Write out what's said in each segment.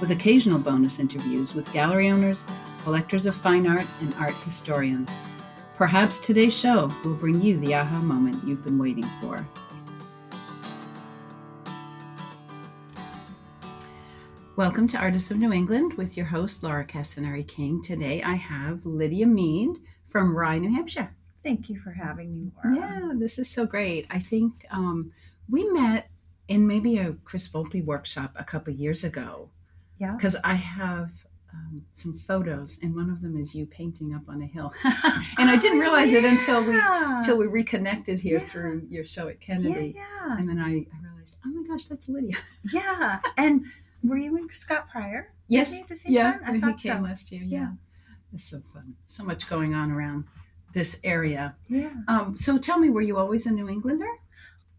with occasional bonus interviews with gallery owners, collectors of fine art, and art historians. Perhaps today's show will bring you the aha moment you've been waiting for. Welcome to Artists of New England with your host, Laura Castanari King. Today I have Lydia Mead from Rye, New Hampshire. Thank you for having me, Laura. Yeah, this is so great. I think um, we met in maybe a Chris Volpe workshop a couple years ago. Yeah. Because I have um, some photos, and one of them is you painting up on a hill, and I didn't realize it until we until we reconnected here Yeah. through your show at Kennedy, yeah. and then I, I realized, oh my gosh, that's Lydia. Yeah. And were you and Scott Pryor? Yes, at the same yeah, time? I he thought came so. last year. Yeah. Yeah. it's so fun. So much going on around this area. Yeah. Um, so tell me, were you always a New Englander?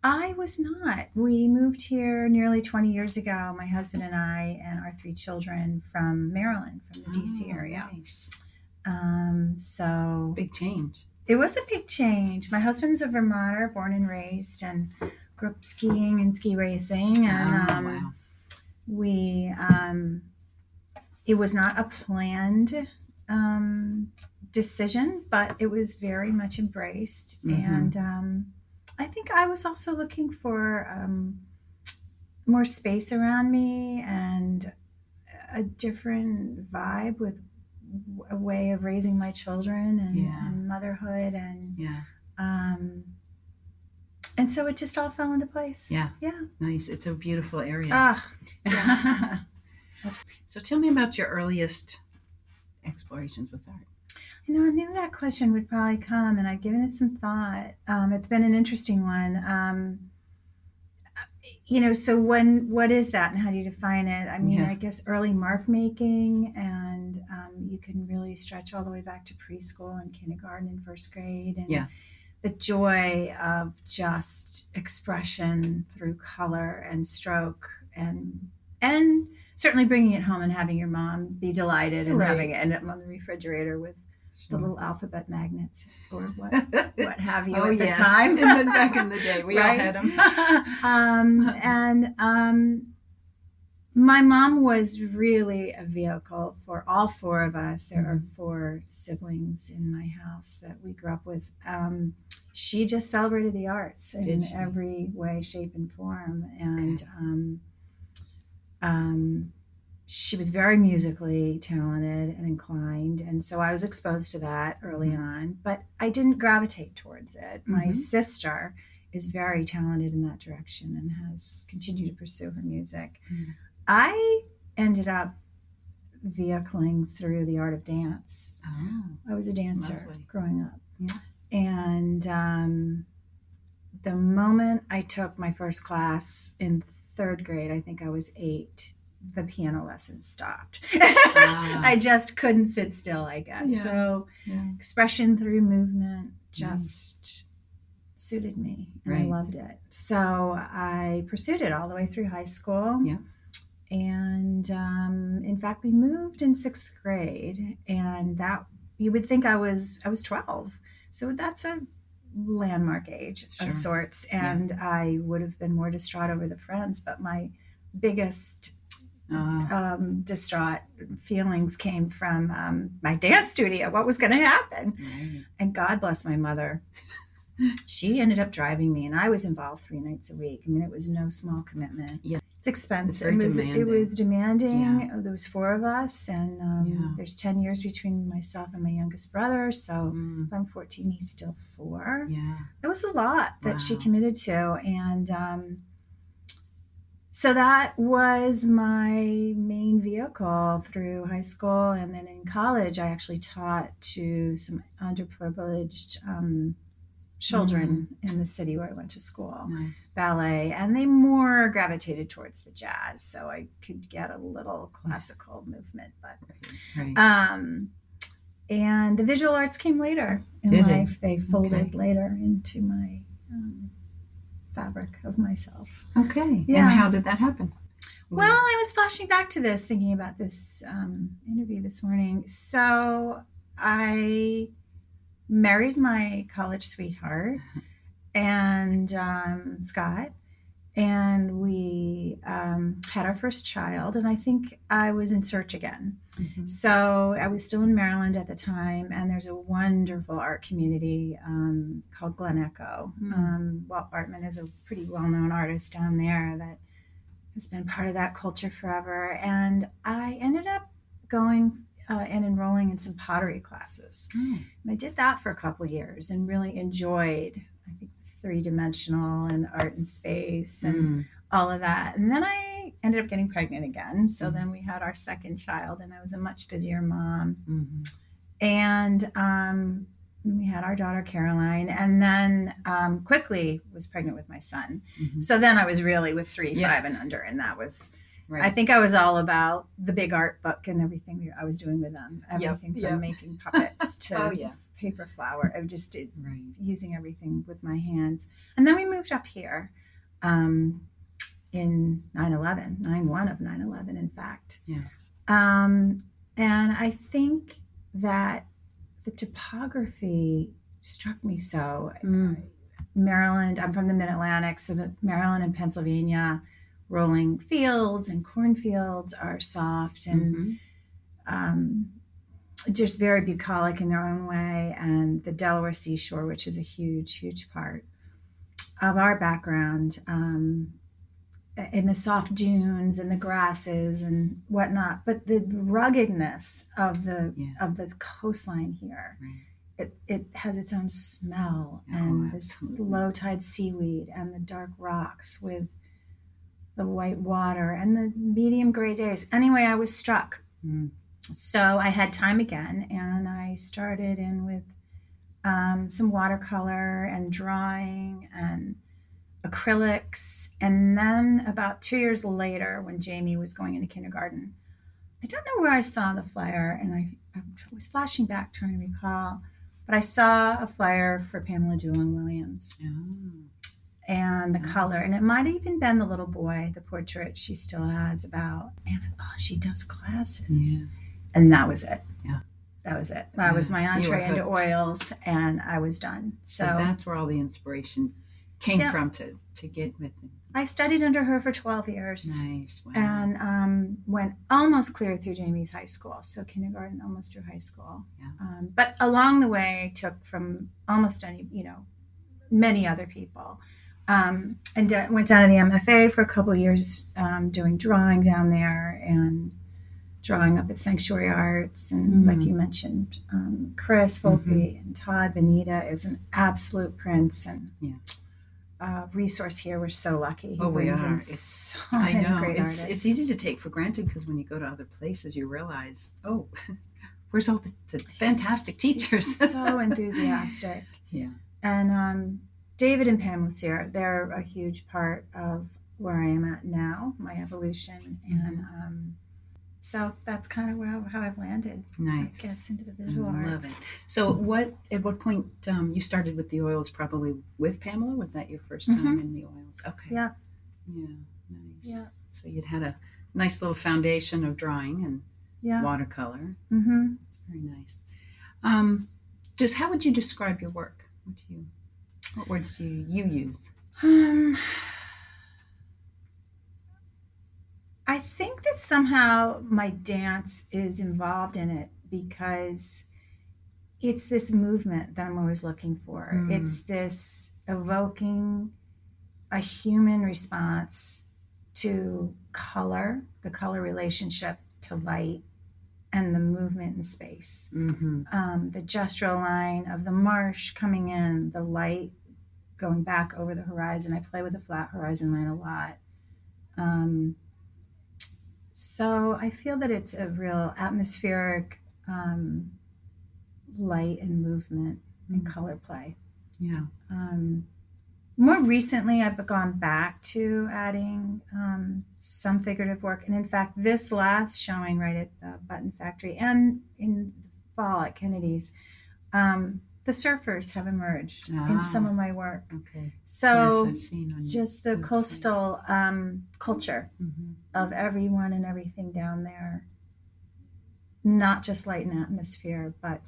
I was not. We moved here nearly 20 years ago, my husband and I, and our three children from Maryland, from the DC Oh, area. Nice. Um, so Big change. it was a big change. My husband's a Vermonter, born and raised, and grew up skiing and ski racing. And oh, um, wow. we um, it was not a planned um, decision but it was very much embraced Mhm. and um, i think i was also looking for um, more space around me and a different vibe with a way of raising my children and, Yeah. and motherhood and Yeah. um, and so it just all fell into place Yeah. yeah Nice. It's a beautiful area. ah Yeah. so tell me about your earliest explorations with art. You know, I knew that question would probably come, and I've given it some thought. Um, it's been an interesting one. Um, you know, so when what is that, and how do you define it? I mean, Yeah. I guess early mark making, and um, you can really stretch all the way back to preschool and kindergarten and first grade, and Yeah. the joy of just expression through color and stroke, and and certainly bringing it home and having your mom be delighted and Right. having it end up on the refrigerator with the little alphabet magnets or what what have you oh, at the yes. time. In the, back in the day, we all Right? had them. um, and um, my mom was really a vehicle for all four of us. There are four siblings in my house that we grew up with. Um, she just celebrated the arts in every way, shape, and form, and um, um, she was very musically talented and inclined, and so I was exposed to that early on. But I didn't gravitate towards it. My Mhm. sister is very talented in that direction and has continued to pursue her music. Mm. I ended up vehicling through the art of dance. oh, I was a dancer Lovely. growing up. Yeah. And um, the moment I took my first class in third grade, I think I was eight, the piano lesson stopped. Ah. I just couldn't sit still, I guess. Yeah. So yeah. expression through movement just suited me and Right. I loved it. So I pursued it all the way through high school. Yeah. And um, in fact, we moved in sixth grade, and that you would think I was I was twelve, so that's a landmark age Sure. of sorts, Yeah. and I would have been more distraught over the friends, but my biggest Ah, um, distraught feelings came from um, my dance studio. What was going to happen? right. And God bless my mother. She ended up driving me, and I was involved three nights a week. I mean, it was no small commitment. Yeah. It's expensive. very it, was, demanding. it was demanding. There was four of us, and um, Yeah. there's ten years between myself and my youngest brother. So Mm, if I'm 14, he's still four. yeah. It was a lot that she committed to, and um, so that was my main vehicle through high school, and then in college, I actually taught to some underprivileged um, children in the city where I went to school Nice. ballet, and they more gravitated towards the jazz, so I could get a little classical movement, but Right. um, and the visual arts came later in Did it? life. They folded Okay. later into my um, fabric of myself. Okay. Yeah. And how did that happen? Well, I was flashing back to this, thinking about this um, interview this morning. So I married my college sweetheart, and um, Scott, and we um, had our first child. And I think I was in search again. Mhm. So I was still in Maryland at the time, and there's a wonderful art community um, called Glen Echo. Mm. Um, Walt Bartman is a pretty well-known artist down there that has been part of that culture forever. And I ended up going uh, and enrolling in some pottery classes. Oh, And I did that for a couple years and really enjoyed, three dimensional and art and space and mm. all of that. And then I ended up getting pregnant again. So Mhm. then we had our second child, and I was a much busier mom. Mhm. And um, we had our daughter Caroline, and then um, quickly was pregnant with my son. Mhm. So then I was really with three, Yeah. five, and under, and that was. Right. I think I was all about the big art book and everything I was doing with them. Everything from yep. making puppets to Oh, yeah. Paper flower. I just did right. using everything with my hands. And then we moved up here um, in 9 11, 9 1 of 9 11, in fact. Yeah. Um, and I think that the topography struck me so. Mm. Maryland, I'm from the mid Atlantic, so the Maryland and Pennsylvania rolling fields and cornfields are soft and Mhm. um, just very bucolic in their own way, and the Delaware seashore, which is a huge, huge part of our background, um, in the soft dunes and the grasses and whatnot. But the ruggedness of the Yeah. of the coastline here, Right. it, it has its own smell Oh, and this low tide seaweed and the dark rocks with the white water and the medium gray days. Anyway, I was struck Mm. So I had time again, and I started in with um, some watercolor and drawing and acrylics. And then about two years later, when Jamie was going into kindergarten, I don't know where I saw the flyer, and I, I was flashing back trying to recall, but I saw a flyer for Pamela Doolin Williams Oh. and the Nice. color, and it might have even been the little boy, the portrait she still has about, and oh, she does classes Yeah. And that was it. Yeah. That was it. That was my entree into oils, and I was done. So, So, that's where all the inspiration came Yeah. from to, to get with it. I studied under her for 12 years Nice. Wow. and um, went almost clear through Jamie's high school. So, kindergarten, almost through high school. Yeah. Um, but along the way, took from almost any, you know, many other people. Um, and d- went down to the MFA for a couple of years um, doing drawing down there and drawing up at Sanctuary Arts. And like Mm. you mentioned, um, Chris Volpe and Todd Bonita is an absolute prince and Yeah. uh, resource here. We're so lucky. Oh, we are. It's- so I know great it's artists. it's easy to take for granted because when you go to other places, you realize, oh, where's all the, the fantastic He's teachers? so enthusiastic. yeah. And um, David and Pam Lucier, they're a huge part of where I am at now, my evolution. And Mm-hmm. um, so that's kind of where, how I've landed, Nice. I guess, into the I visual love arts. it. So, what at what point um, you started with the oils? Probably with Pamela. Was that your 1st time in the oils? Okay. Mm-hmm. Yeah. Yeah. Nice. Yeah. So you'd had a nice little foundation of drawing and Yeah. watercolor. Mm-hmm. It's very nice. Um, just how would you describe your work? What do you, what words do you, you use? Um, I think that somehow my dance is involved in it because it's this movement that I'm always looking for. Mm. It's this evoking a human response to color, the color relationship to light, and the movement in space Mm-hmm. um, the gestural line of the marsh coming in, the light going back over the horizon. I play with the flat horizon line a lot. Um, so I feel that it's a real atmospheric um, light and movement and color play. Yeah. Um, more recently, I've gone back to adding um, some figurative work. And in fact, this last showing right at the Button Factory and in the fall at Kennedy's, um, the surfers have emerged Ah. in some of my work. Okay. So yes, I've seen on just the coastal um, culture Mhm. Of everyone and everything down there. Not just light and atmosphere, but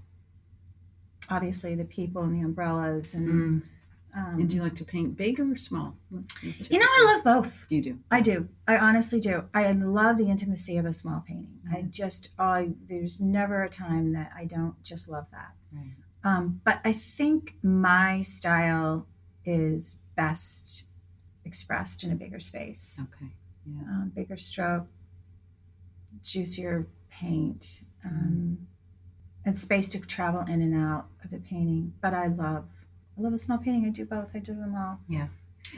obviously the people and the umbrellas and. Mm. Um, And do you like to paint big or small? You know, I love both. You do. I do. I honestly do. I love the intimacy of a small painting. I Mhm. just, I there's never a time that I don't just love that. Right. Um, but I think my style is best expressed in a bigger space, Okay. Yeah. um, bigger stroke, juicier paint, um, and space to travel in and out of the painting. But I love, I love a small painting. I do both. I do them all. Yeah.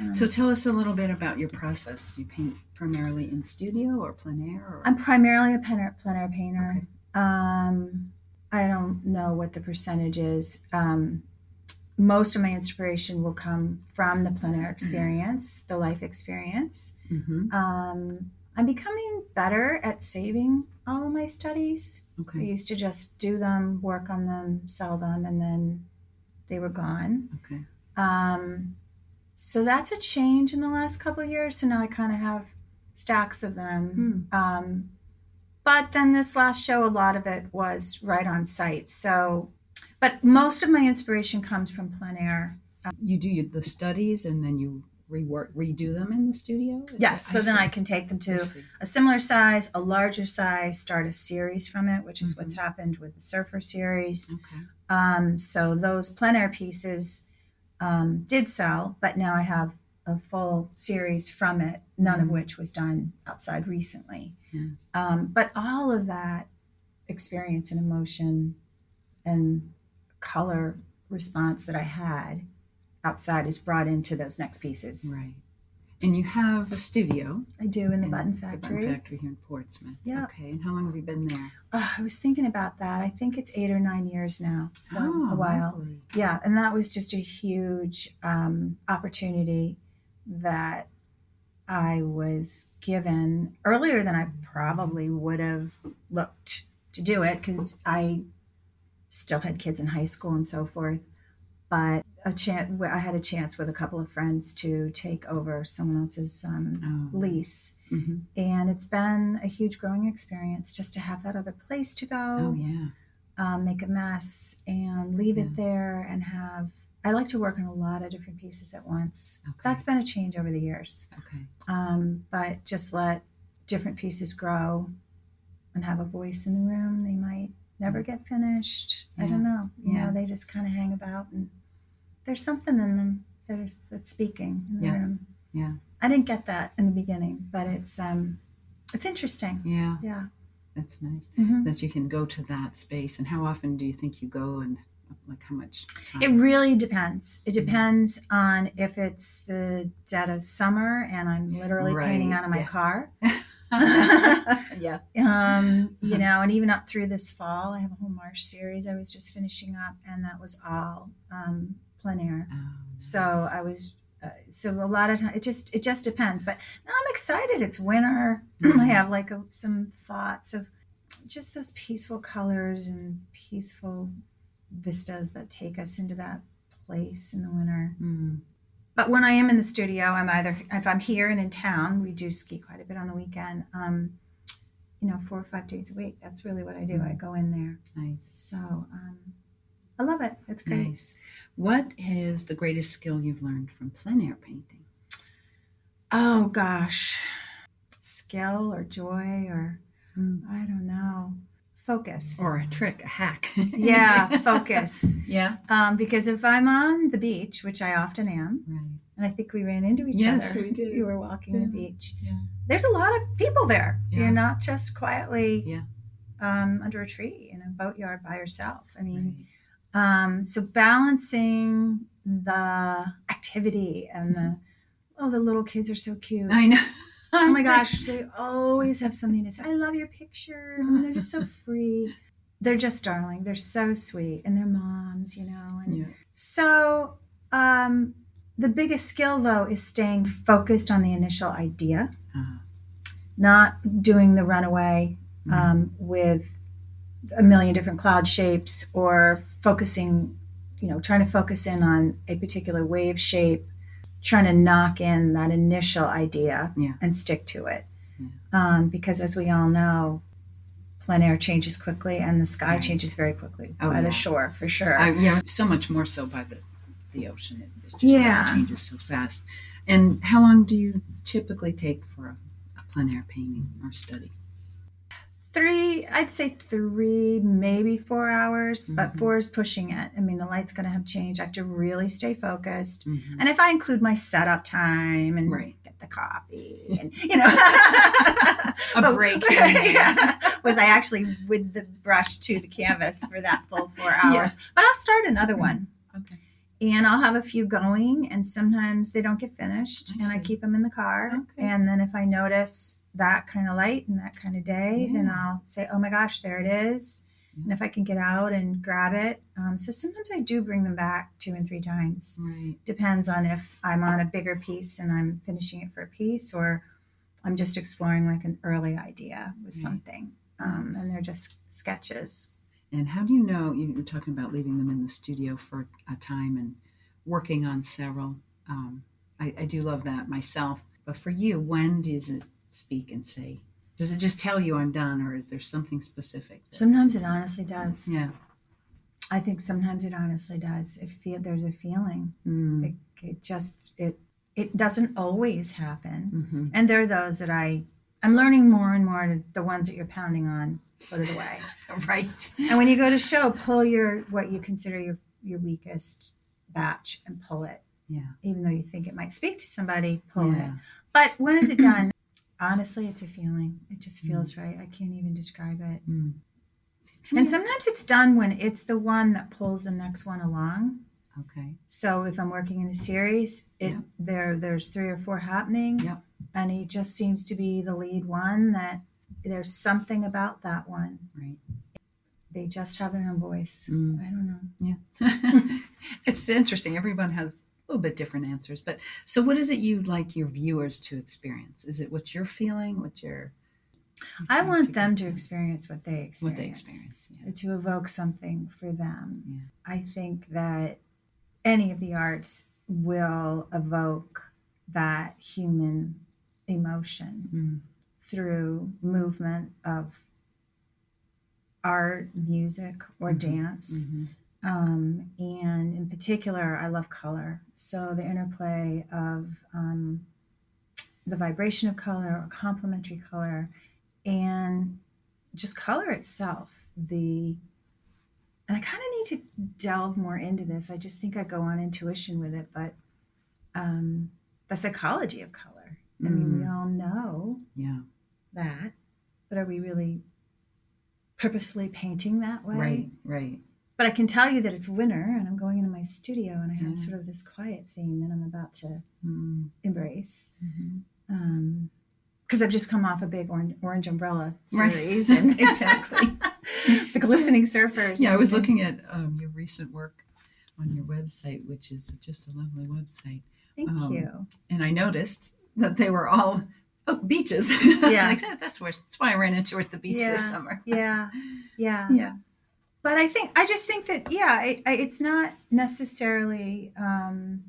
Um, So tell us a little bit about your process. You paint primarily in studio or plein air? Or? I'm primarily a plein air, plein air painter. Okay. Um, I don't know what the percentage is. Um, most of my inspiration will come from the plein air experience, the life experience. Mhm. Um, I'm becoming better at saving all of my studies. I used to just do them, work on them, sell them, and then they were gone. Okay. Um, so that's a change in the last couple of years. So now I kind of have stacks of them. Um, but then this last show, a lot of it was right on site. So, but most of my inspiration comes from plein air. You do the studies and then you rework, redo them in the studio? Is Yes. that- So then see. I can take them to a similar size, a larger size, start a series from it, which is what's happened with the Surfer series. Okay. Um, so those plein air pieces um, did sell, but now I have a full series from it, none of Mhm. which was done outside recently. Yes. Um, but all of that experience and emotion and color response that I had outside is brought into those next pieces. Right. And you have a studio I do in the in Button The Factory. Button Factory here in Portsmouth. Yeah. Okay. And how long have you been there? Oh, I was thinking about that. I think it's eight or nine years now, so oh, a while. lovely. Yeah, and that was just a huge um, opportunity that I was given earlier than I probably would have looked to do it because I still had kids in high school and so forth. But a chance, I had a chance with a couple of friends to take over someone else's um, Oh. lease, hmm and it's been a huge growing experience just to have that other place to go Oh, yeah. um, make a mess and leave Yeah. it there and have i like to work on a lot of different pieces at once Okay. that's been a change over the years Okay. um, but just let different pieces grow and have a voice in the room they might never get finished i don't know you Yeah. know they just kind of hang about and there's something in them there's that's speaking in the Yeah. room Yeah. i didn't get that in the beginning but it's um it's interesting Yeah. yeah That's nice Mhm. that you can go to that space. And how often do you think you go and like how much time? It really depends. It depends on if it's the dead of summer and I'm literally painting out of my yeah. car. yeah. Um, you know, and even up through this fall, I have a whole marsh series I was just finishing up, and that was all um, plein air. Oh, So. I was. Uh, so a lot of time it just it just depends but now i'm excited it's winter i Mhm. have like a, some thoughts of just those peaceful colors and peaceful vistas that take us into that place in the winter Mm. But when I am in the studio, I'm either if I'm here and in town, we do ski quite a bit on the weekend. Um, you know, four or five days a week. That's really what I do. I go in there. Nice. So um, I love it. It's great. Nice. What is the greatest skill you've learned from plein air painting? Oh gosh, skill or joy or Mm. I don't know. Focus. Or a trick, a hack. yeah, focus. yeah. Um, because if I'm on the beach, which I often am, Right. and I think we ran into each Yes, other. we did. You were walking the beach. Yeah. There's a lot of people there. Yeah. You're not just quietly Yeah. um, under a tree in a boatyard by yourself. I mean, Right. um, so balancing the activity and the oh, the little kids are so cute. I know. Oh my gosh, they always have something to say. I love your picture. I mean, they're just so free. They're just darling. They're so sweet, and they're moms, you know. And Yeah. so, um, the biggest skill though is staying focused on the initial idea, Uh, not doing the runaway Mhm. um, with a million different cloud shapes or focusing, you know, trying to focus in on a particular wave shape, trying to knock in that initial idea Yeah. and stick to it. Um, because as we all know, plein air changes quickly and the sky Right. changes very quickly Oh, by yeah. the shore for sure. I, yeah, so much more so by the the ocean. It just Yeah. changes so fast. And how long do you typically take for a, a plein air painting or study? Three i'd say three maybe four hours but Mhm. four is pushing it. I mean the light's going to have changed. I have to really stay focused. Mhm. and if i include my setup time and Right. get the coffee and you know. A But- break here yeah, was i actually with the brush to the canvas for that full four hours? But i'll start another one. Okay. And I'll have a few going, and sometimes they don't get finished, I and I keep them in the car. Okay. And then if I notice that kind of light and that kind of day, then I'll say, "Oh my gosh, there it is!" Yeah. And if I can get out and grab it, um, so sometimes I do bring them back two and three times. Right. Depends on if I'm on a bigger piece and I'm finishing it for a piece, or I'm just exploring like an early idea with Right. something, um, Nice. and they're just sketches. And how do you know you were talking about leaving them in the studio for a time and working on several? Um, I, I do love that myself. But for you, when does it speak and say? Does it just tell you I'm done, or is there something specific? that- Sometimes it honestly does. yeah. I think sometimes it honestly does. It feel there's a feeling. Mm. It, it just it it doesn't always happen. hmm And there are those that I I'm learning more and more. The ones that you're pounding on, put it away. Right. and when you go to show, pull your what you consider your your weakest batch and pull it. Yeah. Even though you think it might speak to somebody, pull it. Yeah. But when is it done? Honestly, it's a feeling. It just feels right. I can't even describe it. Mm. And sometimes it's done when it's the one that pulls the next one along. Okay. So if I'm working in a series, it there there's three or four happening, Yep. And he just seems to be the lead one. That there's something about that one. Right. They just have their own voice. Mm. I don't know. Yeah. it's interesting. Everyone has a little bit different answers. But so, what is it you'd like your viewers to experience? Is it what you're feeling? What you're. I want them to experience what they experience. What they experience. Yeah. To evoke something for them. Yeah. I think that any of the arts will evoke that human emotion Mm. through movement of art, music, or Mhm. dance. Mhm. Um, and in particular, I love color. So the interplay of um, the vibration of color or complementary color and just color itself. The and I kind of need to delve more into this. I just think I go on intuition with it, but um, the psychology of color. I mean, we Mm. all know Yeah. that, but are we really purposely painting that way? Right. Right. But I can tell you that it's winter and I'm going into my studio and I have Yeah. sort of this quiet theme that I'm about to Mm. embrace. Mhm. Um, because I've just come off a big orange, orange umbrella Right. series and exactly. the glistening surfers. Yeah, I was looking at um, your recent work on your website, which is just a lovely website. Thank um, you. and I noticed that they were all oh, beaches. Yeah. like, "Oh, that's where that's why I ran into her at the beach Yeah. this summer. Yeah, yeah. Yeah. But I think I just think that yeah, I, I, it's not necessarily um,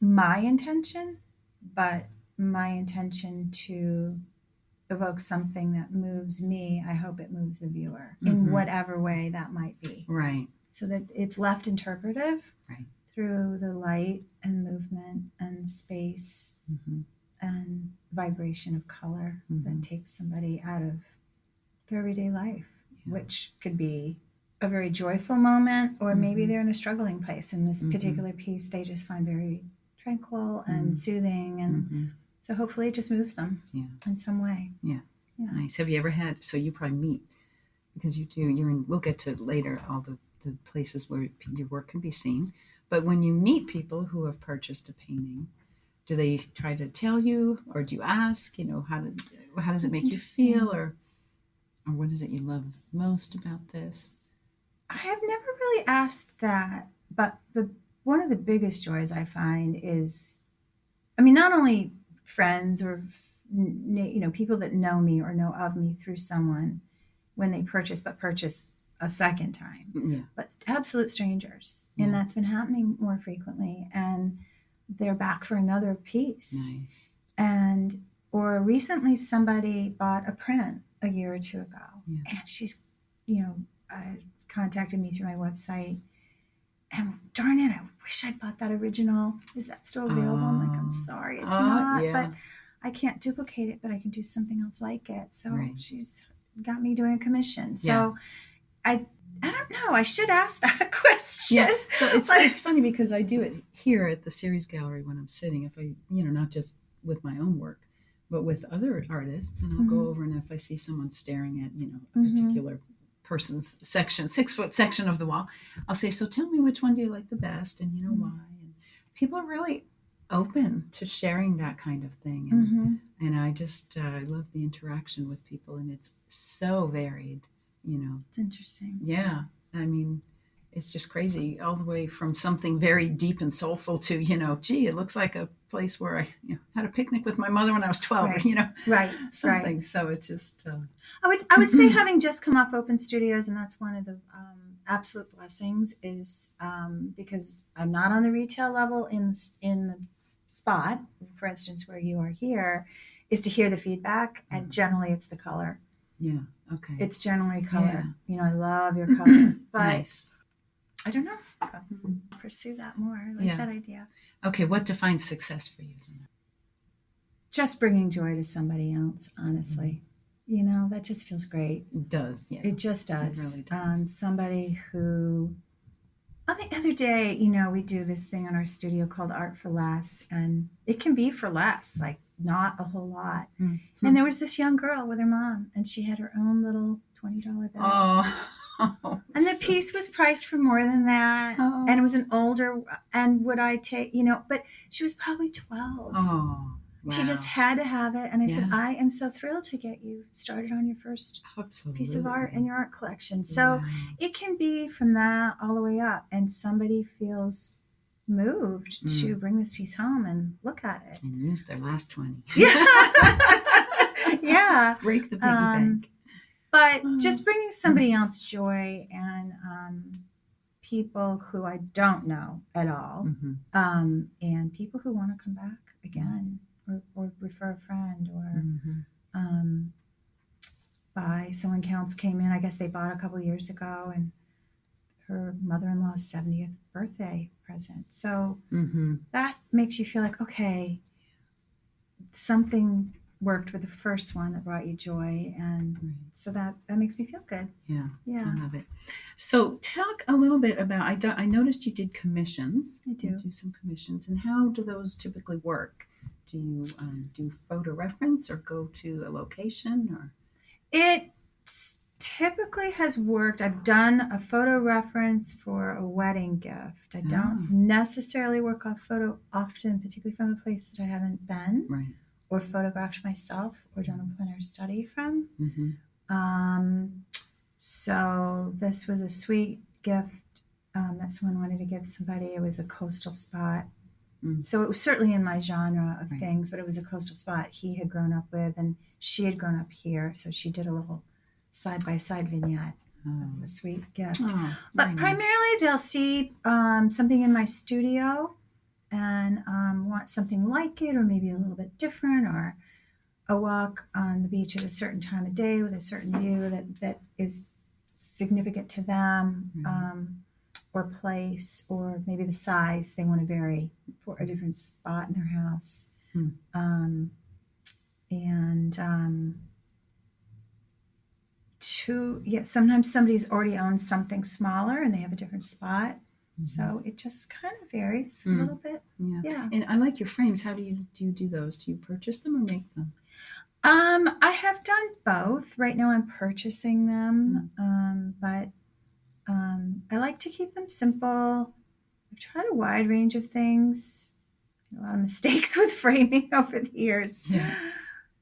my intention, but my intention to evoke something that moves me. I hope it moves the viewer in Mhm. whatever way that might be, Right. so that it's left interpretive Right. through the light and movement and space hmm and vibration of color Mhm. that takes somebody out of their everyday life, Yeah. which could be a very joyful moment, or maybe Mhm. they're in a struggling place. In this Mhm. particular piece, they just find very tranquil and Mhm. soothing, and hmm so hopefully it just moves them Yeah. in some way. Yeah. Nice. Have you ever had? So you probably meet because you do. You're in. We'll get to later all the the places where your work can be seen. But when you meet people who have purchased a painting, do they try to tell you, or do you ask? You know, how did how does it That's make you feel, or or what is it you love most about this? I have never really asked that, but the one of the biggest joys I find is, I mean, not only friends or you know people that know me or know of me through someone, when they purchase, but purchase a second time. Mm, yeah. But absolute strangers, and that's been happening more frequently, and they're back for another piece. Nice. And or recently, somebody bought a print a year or two ago, Yeah. and she's, you know, uh, contacted me through my website. And darn it, I wish I'd bought that original. Is that still available? I'm like, Oh. I'm sorry, it's Oh, not. yeah. But I can't duplicate it, but I can do something else like it. So Right. she's got me doing a commission. So I I don't know. I should ask that question. Yeah. So it's it's funny because I do it here at the Ceres gallery when I'm sitting. If I you know not just with my own work, but with other artists, and I'll go Mhm. over and if I see someone staring at you know a Mhm. particular person's section, six foot section of the wall, I'll say, "So tell me which one do you like the best, and you know Mhm. why." And people are really open to sharing that kind of thing, and Mhm. and I just uh, I love the interaction with people, and it's so varied, you know. It's interesting. Yeah, I mean, it's just crazy, all the way from something very deep and soulful to you know, gee, it looks like a place where I you know, had a picnic with my mother when I was twelve, Right. you know, Right. something. Right. So it just uh, I would I would say having just come off Open Studios, and that's one of the um, absolute blessings, is um, because I'm not on the retail level in the, in the spot, for instance, where you are here, is to hear the feedback, and Mhm. generally it's the color. yeah, okay, It's generally color. Yeah. You know, I love your color, but nice. I don't know. I'll pursue that more. I like Yeah. that idea. Okay, what defines success for you? Just bringing joy to somebody else, honestly. You know, that just feels great. It does, yeah. It just does. really does. Um, somebody who, on the other day, you know, we do this thing in our studio called Art for Less, and it can be for less, like not a whole lot. Mhm. And there was this young girl with her mom, and she had her own little $20 bill. Oh, and the piece was priced for more than that. Oh. And it was an older, and would I take, you know, but she was probably 12. Oh, She just had to have it. And I said, I am so thrilled to get you started on your first Absolutely. piece of art in your art collection. So Wow. it can be from that all the way up, and somebody feels moved Mm. to bring this piece home and look at it. and use their last twenty. Yeah. yeah. Break the piggy Um, bank. But Mm. just bringing somebody else joy and um, people who I don't know at all, Mhm. um, and people who want to come back again or, or refer a friend or Mhm. um, buy. Someone counts came in. I guess they bought a couple years ago, and her mother-in-law's seventieth birthday present. So Mhm. that makes you feel like okay, something worked with the first one that brought you joy, and Right. so that that makes me feel good. Yeah. Yeah, I love it. So, talk a little bit about. I, do, I noticed you did commissions. I do. You do some commissions, and how do those typically work? Do you um, do photo reference or go to a location or? It s- typically has worked. I've done a photo reference for a wedding gift. I don't Oh. necessarily work off photo often, particularly from a place that I haven't been. Right. or photographed myself or done a plein air study from. Mm-hmm. Um, so this was a sweet gift um, that someone wanted to give somebody. It was a coastal spot. Mm. So it was certainly in my genre of Right. things, but it was a coastal spot he had grown up with, and she had grown up here. So she did a little side by side vignette. It was a sweet gift. Oh, But nice. primarily, they'll see um, something in my studio and um, want something like it, or maybe a little bit different, or a walk on the beach at a certain time of day with a certain view that, that is significant to them, Mhm. um, or place, or maybe the size they want to vary for a different spot in their house. Um, and um, two, yeah, sometimes somebody's already owned something smaller and they have a different spot. Mhm. So it just kind of varies a Mm. little bit. yeah. Yeah. And I like your frames. How do you do you do those? Do you purchase them or make them? Um, I have done both. Right now I'm purchasing them. Um, but um, I like to keep them simple. I've tried a wide range of things. A lot of mistakes with framing over the years. Yeah.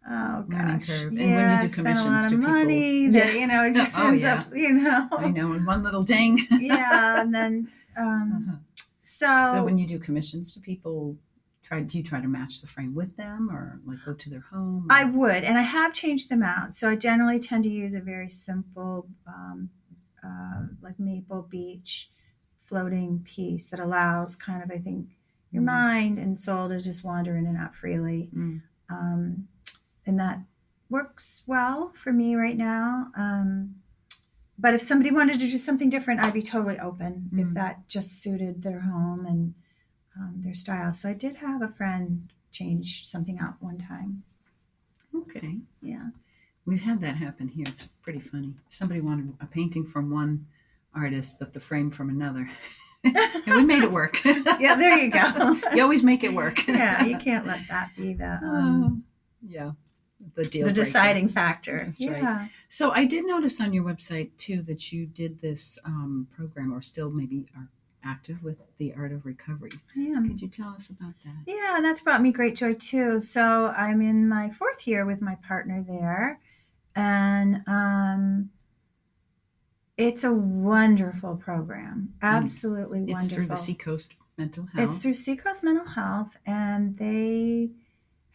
Oh gosh. curve. And when you yeah, do I a commissions, lot of people- money that Yeah. you know it just Oh, ends yeah. up, you know. I know, and one little ding. yeah, and then um Uh-huh. so, So when you do commissions, do people try do you try to match the frame with them or like go to their home? I would, and I have changed them out. So I generally tend to use a very simple, um, uh, like maple beach floating piece that allows kind of, I think, your Mm. mind and soul to just wander in and out freely. Mm. Um, and that works well for me right now. Um, but if somebody wanted to do something different, I'd be totally open if Mm. that just suited their home and um, their style. So I did have a friend change something out one time. Okay. Yeah. We've had that happen here. It's pretty funny. Somebody wanted a painting from one artist, but the frame from another. and we made it work. Yeah, there you go. you always make it work. yeah, you can't let that be the um, yeah. The deal. the breaker. deciding factor. That's right. yeah. So I did notice on your website too that you did this um, program, or still maybe are active with the art of recovery. I am. Could you tell us about that? Yeah, and that's brought me great joy too. So I'm in my fourth year with my partner there, and um, it's a wonderful program. Absolutely wonderful. Mm. It's through the Seacoast Mental Health. It's through Seacoast Mental Health, and they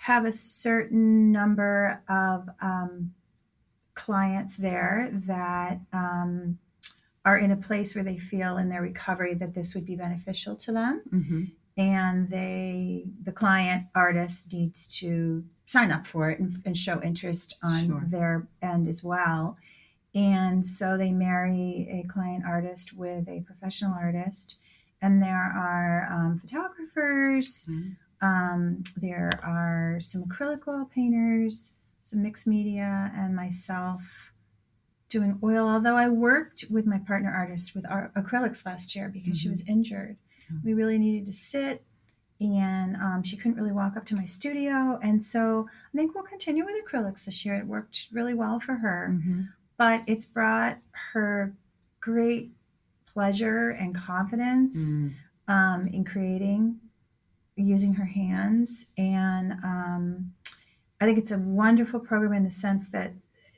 have a certain number of um, clients there that um, are in a place where they feel in their recovery that this would be beneficial to them, hmm and they, the client artist, needs to sign up for it and, and show interest on Sure. their end as well. And so they marry a client artist with a professional artist, and there are um, photographers. Mhm. Um, there are some acrylic oil painters, some mixed media, and myself doing oil. Although I worked with my partner artist with our acrylics last year because she Mhm. was injured. Oh. We really needed to sit, and um, she couldn't really walk up to my studio. And so I think we'll continue with acrylics this year. It worked really well for her hmm but it's brought her great pleasure and confidence Mm. um, in creating using her hands and um, i think it's a wonderful program in the sense that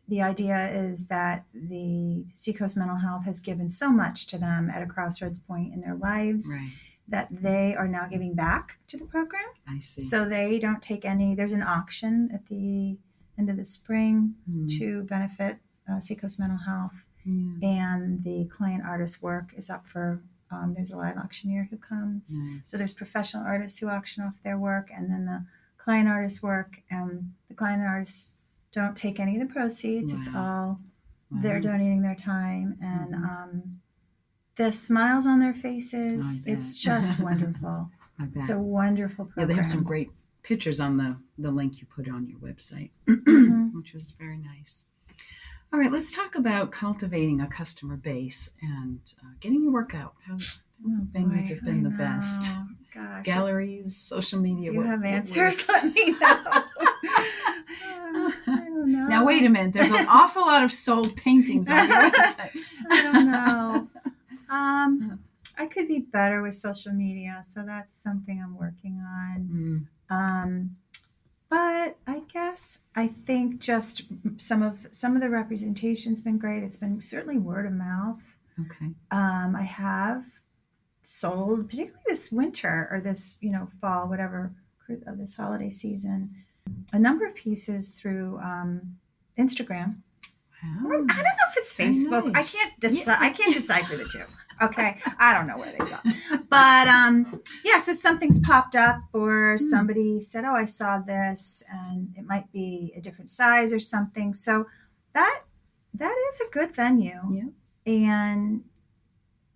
the idea is that the seacoast mental health has given so much to them at a crossroads point in their lives Right. that they are now giving back to the program I see. so they don't take any there's an auction at the end of the spring Mm. to benefit uh, Seacoast Mental Health, Yeah. and the client artist work is up for. Um, there's a live auctioneer who comes, Nice. so there's professional artists who auction off their work, and then the client artists work. And the client artists don't take any of the proceeds; it's all Wow. they're donating their time and Mhm. um, the smiles on their faces. It's just wonderful. It's a wonderful program. yeah, they have some great pictures on the the link you put on your website, Mhm. which was very nice. All right, let's talk about cultivating a customer base and uh, getting your work out. How, Oh, venues have been I the best. Gosh, galleries, social media. you have answers. Let me know. Uh, I don't know. Now wait a minute. There's an awful lot of sold paintings on your website. I don't know. Um, I could be better with social media, so that's something I'm working on. Mm, Um, but I guess I think just some of some of the representation's been great. It's been certainly word of mouth. okay. Um, I have sold, particularly this winter or this, you know, fall, whatever of this holiday season, a number of pieces through um, Instagram. Or, I don't know if it's Facebook. nice. I can't decide. Yeah. I can't decipher the two. Okay, I don't know where they saw, but um, yeah. So something's popped up, or somebody said, "Oh, I saw this," and it might be a different size or something. So that that is a good venue, Yeah. and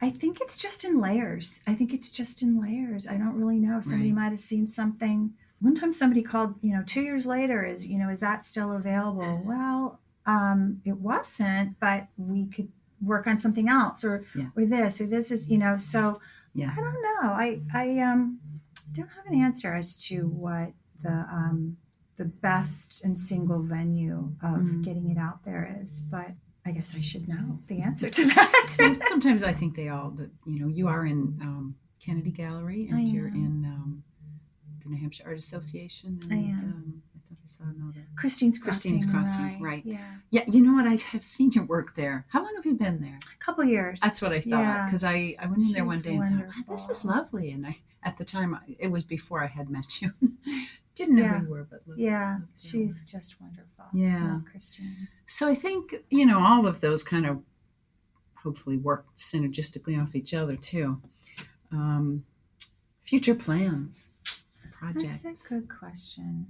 I think it's just in layers. I think it's just in layers. I don't really know. Somebody Right. might have seen something. One time, somebody called. You know, two years later, is you know, is that still available? Well, um, it wasn't, but we could work on something else, or Yeah. or this, or this is you know. So Yeah. I don't know. I I um don't have an answer as to what the um the best and single venue of Mhm. getting it out there is, but I guess I should know the answer to that. Sometimes I think they all, that you know, you are in um, Kennedy Gallery and you're in um, the New Hampshire Art Association. And, I am. Um, I thought I just saw another. Christine's Crossing. Christine's Crossing, right. Yeah. Yeah, you know what? I have seen your work there. How long have you been there? A couple years. That's what I thought Yeah. because I, I went in there one She's day and thought, "Ah, this is lovely. And I at the time it was before I had met you. Didn't know Yeah. who you were, but loved- Yeah, loved she's just wonderful. Yeah. Christine. So I think you know all of those kind of hopefully work synergistically off each other too. Um, future plans, projects. That's a good question.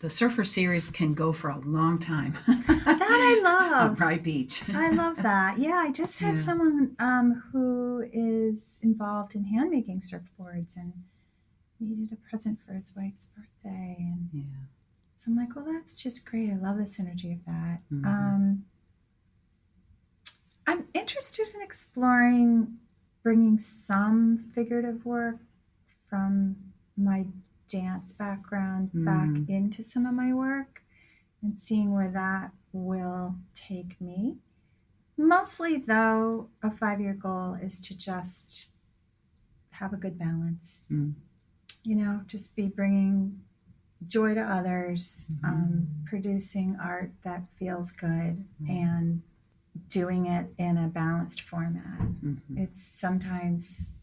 The Surfer series can go for a long time. That I On love. Pride Beach. I love that. Yeah, I just had Yeah. someone um, who is involved in hand making surfboards and needed a present for his wife's birthday. And yeah. so I'm like, well, that's just great. I love the synergy of that. Mhm. Um, I'm interested in exploring bringing some figurative work from my dance background back Mm. into some of my work and seeing where that will take me. Mostly, though, a five year goal is to just have a good balance. Mm. You know, just be bringing joy to others, um, Mhm. producing art that feels good, Mm. and doing it in a balanced format. Mhm. It's sometimes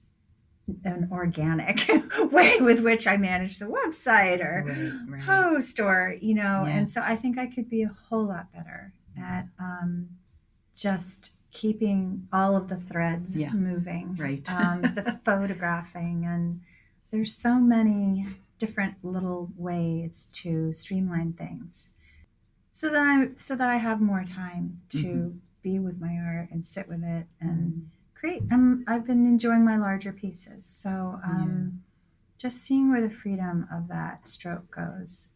an organic way with which I manage the website or Right, right. post or you know Yeah. and so i think i could be a whole lot better at um, just keeping all of the threads Yeah. moving Right. um, the photographing and there's so many different little ways to streamline things so that i so that i have more time to Mhm. be with my art and sit with it and create um, i've been enjoying my larger pieces so um, just seeing where the freedom of that stroke goes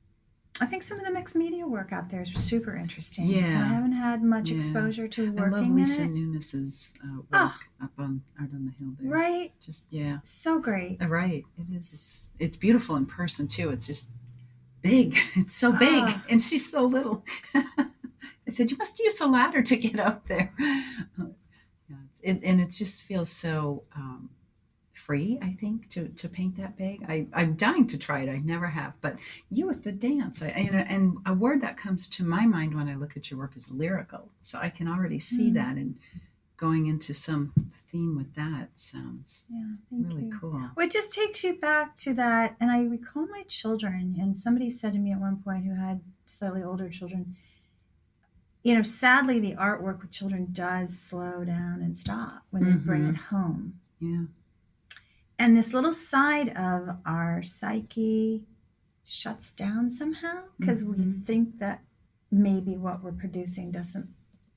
i think some of the mixed media work out there is super interesting Yeah. i haven't had much Yeah. exposure to I love working in Lisa it Nunes's uh, work Oh. up on Art on the Hill there. right Just yeah, so great Uh, right. It is. It's, beautiful in person too. It's just big. It's so big, Ah. and she's so little. I said you must use a ladder to get up there. It's, it, and it just feels so um, free. I think to to paint that big. I I'm dying to try it. I never have, but you with the dance, I, and, and a word that comes to my mind when I look at your work is lyrical. So I can already see Mm. that and going into some theme with that sounds yeah thank really you cool. well it just takes you back to that and i recall my children and somebody said to me at one point who had slightly older children you know sadly the artwork with children does slow down and stop when they bring Mhm. it home Yeah. and this little side of our psyche shuts down somehow because we Mhm. think that maybe what we're producing doesn't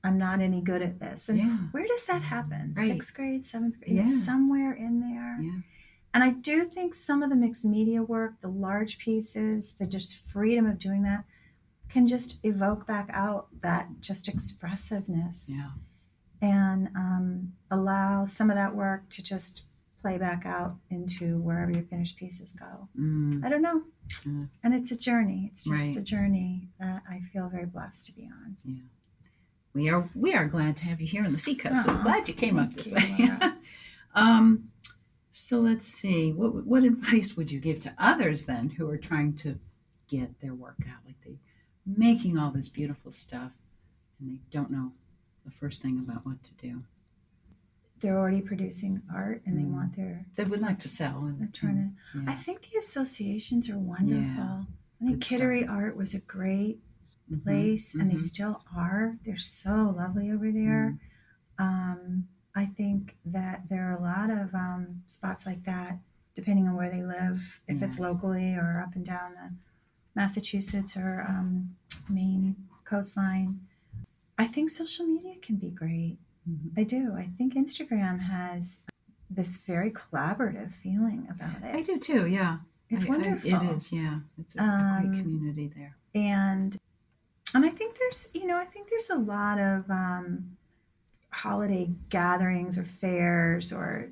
i'm not any good at this and Yeah. where does that happen Right. sixth grade seventh grade Yeah. somewhere in there Yeah. and i do think some of the mixed media work the large pieces the just freedom of doing that can just evoke back out that just expressiveness Yeah. and um, allow some of that work to just play back out into wherever your finished pieces go. Mm. I don't know. Yeah. And it's a journey. It's just Right. a journey that I feel very blessed to be on. Yeah. We are we are glad to have you here on the Seacoast. So glad you came up this you, way. Um, so let's see. What what advice would you give to others then who are trying to get their work out, like they making all this beautiful stuff, and they don't know the first thing about what to do. They're already producing art and they Mm. want their. They would like to sell, and They're trying to. I think the associations are wonderful. Yeah, I think Good stuff. Kittery Art was a great yeah. Mhm, place, and they mhm. still are. They're so lovely over there. Um, I think that there are a lot of um, spots like that, depending on where they live, if it's locally or up and down the Massachusetts or um, Maine coastline. I think social media can be great. Mhm. I do. I think Instagram has this very collaborative feeling about it. I do too. Yeah, It's I- I- wonderful. it is. Yeah, it's a, a Um, great community there. and and I think there's you know I think there's a lot of um, holiday gatherings or fairs or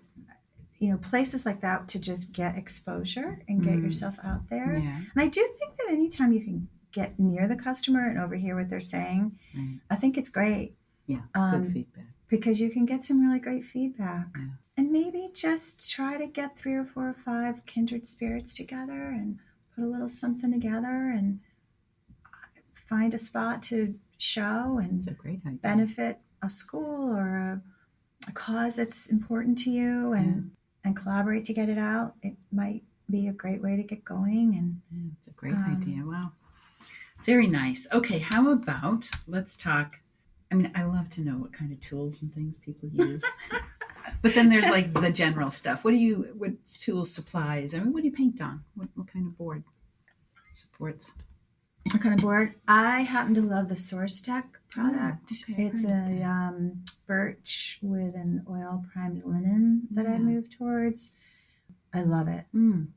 you know places like that to just get exposure and get Mm. yourself out there. Yeah, And I do think that anytime you can get near the customer and overhear what they're saying, right. I think it's great Yeah, Um, good feedback. because you can get some really great feedback. Yeah. And maybe just try to get three or four or five kindred spirits together and put a little something together and find a spot to show and benefit a school or a, a cause that's important to you and and collaborate to get it out it might be a great way to get going and Yeah, it's a great Um, idea. Wow. Very nice. Okay, how about let's talk. I mean, I love to know what kind of tools and things people use. but then there's like the general stuff. What do you, what tools, supplies? I mean, what do you paint on? What, what kind of board supports? what kind of board i happen to love the SourceTek product Oh, okay, it's a um, birch with an oil primed linen that i move towards i love it Mm,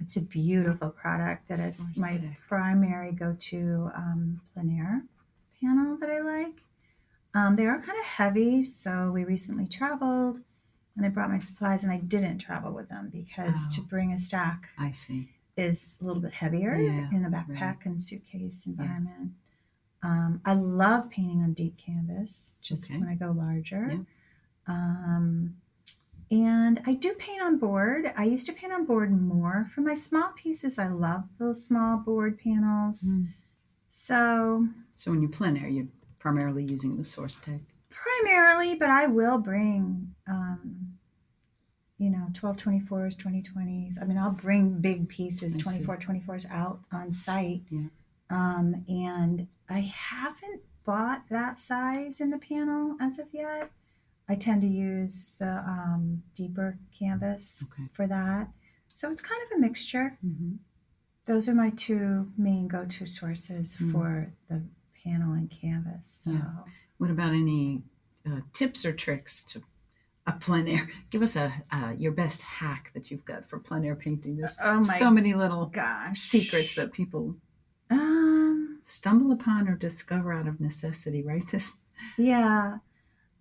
It's a beautiful product that is Source my primary go-to um, plein air panel that I like. Um, they are kind of heavy, so we recently traveled, and I brought my supplies, and I didn't travel with them because Oh. to bring a stack I see. is a little bit heavier Yeah, in a backpack right. and suitcase environment. Um, I love painting on deep canvas, just Okay. when I go larger. Yeah. Um, and I do paint on board. I used to paint on board more for my small pieces. I love those small board panels. Mm. So So when you plein air, you're primarily using the SourceTek. primarily, but I will bring, um, you know, 1224s, 2020s. I mean, I'll bring big pieces, I see. 24 24s out on site. Yeah. Um, and I haven't bought that size in the panel as of yet. I tend to use the um, deeper canvas Okay. for that. So it's kind of a mixture. Mm-hmm. Those are my two main go to sources Mm. for the panel and canvas. Yeah. What about any uh, tips or tricks to a plein air? Give us a uh, your best hack that you've got for plein air painting. There's Oh so many little gosh. secrets that people stumble upon or discover out of necessity, right? This yeah.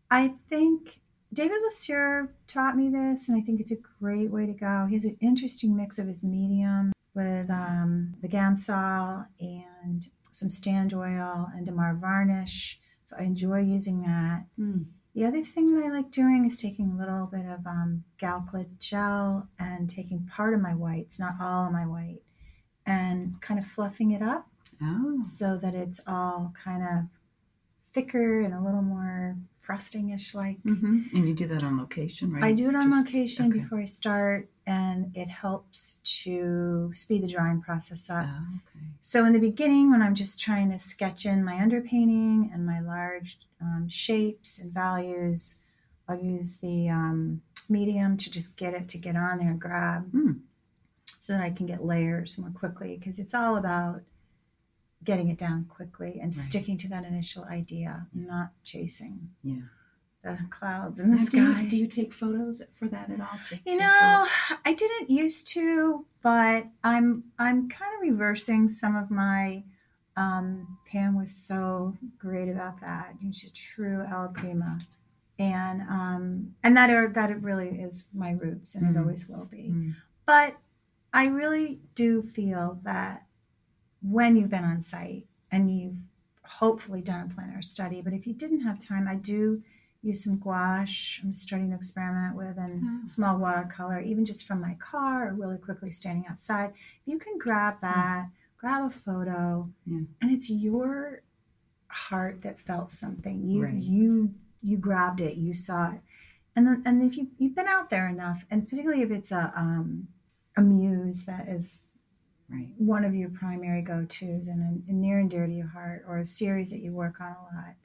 I think David Lassure taught me this, and I think it's a great way to go. He has an interesting mix of his medium with um, the Gamsol and some stand oil and Damar varnish. So I enjoy using that. The other thing that I like doing is taking a little bit of um, Galkyd gel and taking part of my whites, not all of my white, and kind of fluffing it up Oh, so that it's all kind of thicker and a little more frosting-ish like. hmm and you do that on location, right? I do it on Just- location okay. before I start, and it helps to speed the drying process up. Oh, okay. So in the beginning, when I'm just trying to sketch in my underpainting and my large um, shapes and values, I'll use the um, medium to just get it to get on there and grab, Hmm. so that I can get layers more quickly. Because it's all about getting it down quickly and sticking to that initial idea, not chasing Yeah. the clouds in the Now, do, sky. you, do you take photos for that at all? You know, I didn't used to, but I'm I'm kind of reversing some of my. Um, Pam was so great about that. She's a true alla prima, and um, and that are that it really is my roots, and Mm. it always will be. Mm. But I really do feel that when you've been on site and you've hopefully done a plein air study, but if you didn't have time, I do use some gouache. I'm starting to experiment with and Oh. small watercolor, even just from my car or really quickly standing outside. If you can grab that, grab a photo, and it's your heart that felt something. You Right. you you grabbed it, you saw it. And then and if you you've been out there enough, and particularly if it's a um a muse that is Right. one of your primary go-tos and, a- and near and dear to your heart or a series that you work on a lot.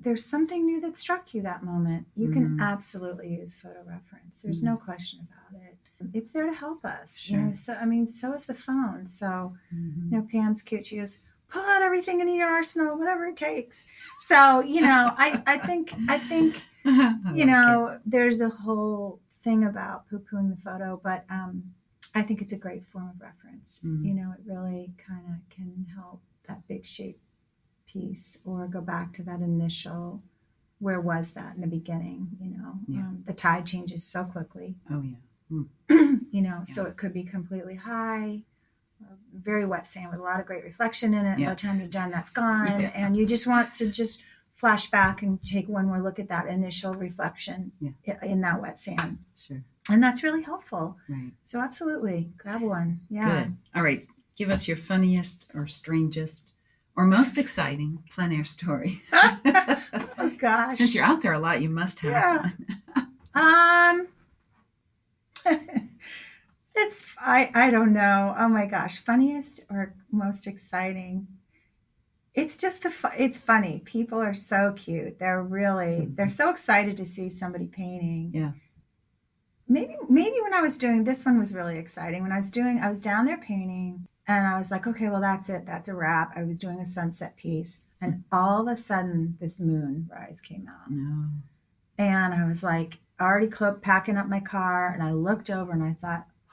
There's something new that struck you that moment. You can Mhm. absolutely use photo reference. There's no question about it. It's there to help us. You Sure. know so i mean so is the phone. So Mhm. you know pam's cute. She goes pull out everything in your arsenal whatever it takes. So you know i i think i think I you like know, there's a whole thing about poo pooing the photo, but um, I think it's a great form of reference. Mm. You know, it really kind of can help that big shape piece or go back to that initial where was that in the beginning? You know, Yeah. um, the tide changes so quickly. Oh yeah. you know, so it could be completely high. Very wet sand with a lot of great reflection in it. Yeah. By the time you're done, that's gone. Yeah. And you just want to just flash back and take one more look at that initial reflection Yeah. in that wet sand. Sure. And that's really helpful. Right. So absolutely, grab one. Yeah. Good. All right. Give us your funniest or strangest or most exciting plein air story. oh gosh. Since you're out there a lot, you must have Yeah. one. Um, it's I I don't know. Oh my gosh, funniest or most exciting? It's just the fu- it's funny. People are so cute. They're really they're so excited to see somebody painting. Yeah. Maybe maybe when I was doing this one was really exciting. When I was doing I was down there painting and I was like, okay, well that's it. That's a wrap. I was doing a sunset piece and all of a sudden this moon rise came out No. and I was like already clo- packing up my car, and I looked over and I thought,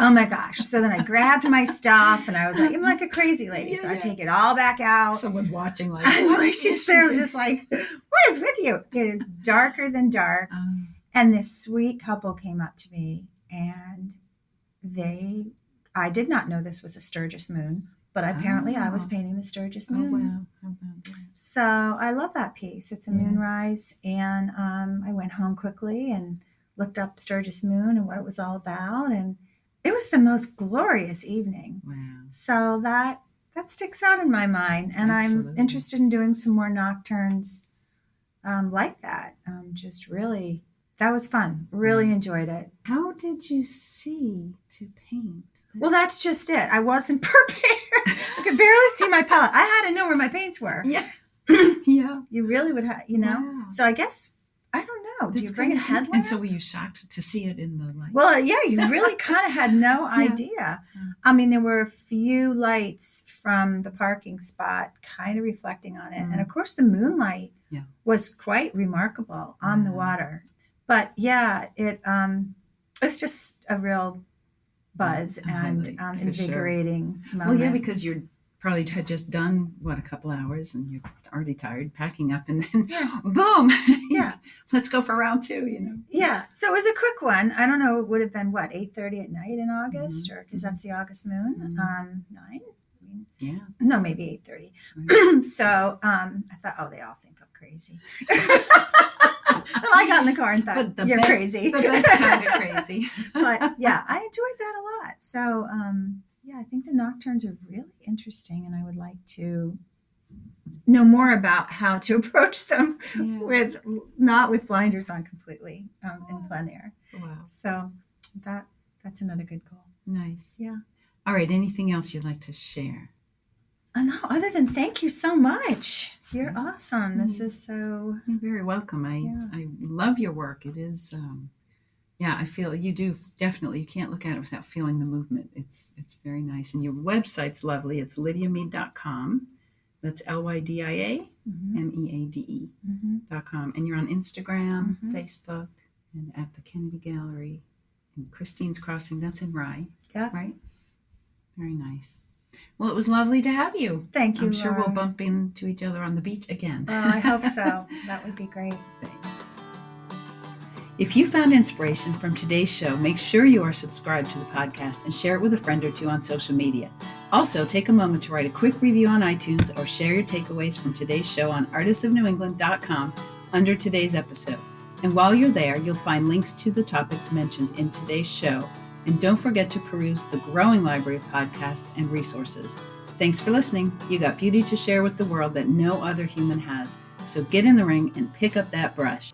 oh my gosh! So then I grabbed my stuff, and I was like, I'm like a crazy lady, so I Yeah. take it all back out. Someone's watching like, and what my is she sister was just like, what is with you? It is darker than dark. Um, And this sweet couple came up to me, and they, I did not know this was a Sturgis moon, but apparently I was Oh. painting the Sturgis oh, moon. wow. How? So I love that piece. It's a Yeah. moonrise, and um, I went home quickly and looked up Sturgis Moon and what it was all about, and it was the most glorious evening. Wow. So that that sticks out in my mind, and I'm interested in doing some more nocturnes um, like that. Um, just really, that was fun. Really enjoyed it. How did you see to paint? Well, that's just it. I wasn't prepared. I could barely see my palette. I had to know where my paints were. Yeah. yeah. You really would have, you know. Wow. So I guess I don't know. Do you bring a kinda- headlamp? And so were you shocked to see it in the light? well, yeah, you really kind of had no Yeah. idea. Yeah. I mean, there were a few lights from the parking spot kind of reflecting on it. Mm. And of course, the moonlight Yeah. was quite remarkable on the water. But yeah, it um it's just a real buzz A and um, for sure. invigorating Well, yeah, because you're probably had just done what a couple hours and you're already tired packing up, and then boom, Yeah. let's go for round two. You know, Yeah, so it was a quick one. I don't know. It would have been what eight thirty at night in August, Mm-hmm. or because that's the August moon. Mhm. Um, nine. I mean, yeah. no, maybe eight thirty. Right. so um, I thought, oh, they all think crazy. I got in the car and thought, you're best, crazy. the best kind of crazy. but yeah, I enjoyed that a lot. So um, yeah, I think the nocturnes are really interesting, and I would like to know more about how to approach them Yeah. with not with blinders on completely um, in plein air. Wow, So that that's another good goal. nice. Yeah. All right. Anything else you'd like to share? Uh, no, other than thank you so much. You're Yeah. awesome. This Mm. is so You're very welcome. I Yeah. I love your work. It is. Um, yeah, I feel you do definitely. You can't look at it without feeling the movement. It's it's very nice, and your website's lovely. It's lydiameade.com. That's L Y D I A mhm, M E A D E mhm. dot com, and you're on Instagram, Mhm. Facebook, and at the Kennedy Gallery, and Christine's Crossing. That's in Rye. Yeah. Right. Very nice. Well, it was lovely to have you. Thank you. I'm sure we'll bump into each other on the beach again. Well, I hope so. that would be great. Thanks. If you found inspiration from today's show, make sure you are subscribed to the podcast and share it with a friend or two on social media. Also, take a moment to write a quick review on iTunes or share your takeaways from today's show on artistsofnewengland.com under today's episode. And while you're there, you'll find links to the topics mentioned in today's show. And don't forget to peruse the growing library of podcasts and resources. Thanks for listening. You got beauty to share with the world that no other human has. So get in the ring and pick up that brush.